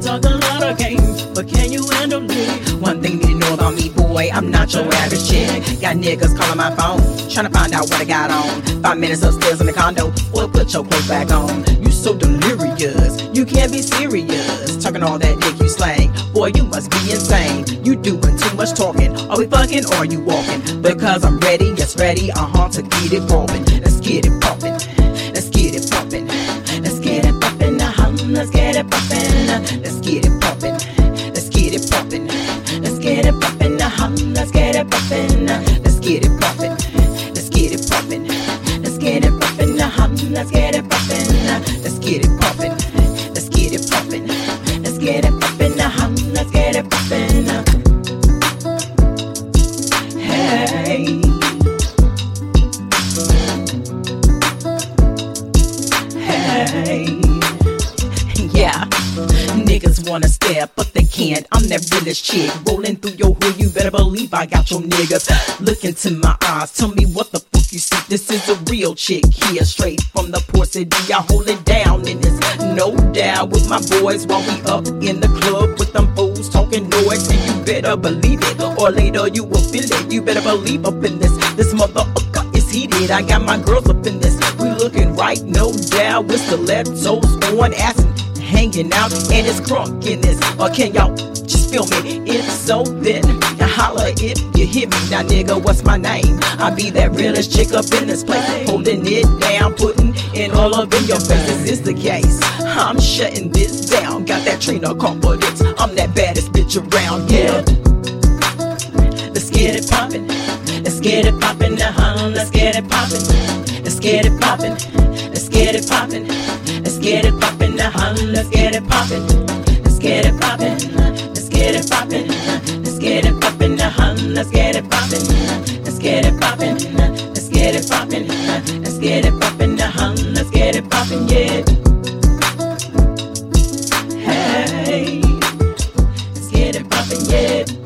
talk a lot of games, but can you handle me? One thing you know about me, boy, I'm not your average chick. Got niggas calling my phone, trying to find out what I got on. Five minutes upstairs in the condo, well, put your clothes back on. You so delirious, you can't be serious. Talking all that dick you slang, boy, you must be insane. You doing too much talking, are we fucking or are you walking? Because I'm ready, yes, ready, uh huh, to get it rolling. Let's get it poppin', let's get it poppin'. Let's get it poppin'. Let's get it poppin'. Let's get it poppin'. Let's get it poppin'. Uh-huh. Let's get it poppin'. Let's get it poppin'. Let's get it poppin'. Let's get it poppin'. Uh-huh. Let's get it poppin'. Let's get it poppin'. Let's get it poppin'. Let's get it poppin'. Uh-huh. Let's get it poppin'. Wanna step, but they can't. I'm that realest chick. Rolling through your hood, you better believe I got your niggas. Look into my eyes, tell me what the fuck you see. This is a real chick here, straight from the poor city. I hold it down in this, no doubt. With my boys while we up in the club with them fools talking noise. And you better believe it, or later you will feel it. You better believe up in this. This motherfucker is heated. I got my girls up in this. We looking right, no doubt. With the stilettos on ass and hanging out, and it's crunk in this. Or can y'all just feel me? If so, then holla if you hear me. Now, nigga, what's my name? I be that realest chick up in this place, holding it down, putting it all up in your face. This is the case. I'm shutting this down. Got that Trina confidence. I'm that baddest bitch around. Yeah. Let's get it poppin'. Let's get it poppin'. Uh-huh. Let's get it poppin'. Let's get it poppin'. Let's get it poppin'. Let's get it poppin'. Uh-huh. Let's get it poppin'. Let's get it poppin'. Let's get it poppin'. Let's get it poppin'. Uh-huh. Let's get it poppin'. Let's get it poppin'. Let's get it poppin'. Let's get it poppin'. Uh-huh. Let's get it poppin'. Yeah. Hey. Let's get it poppin'. Yeah.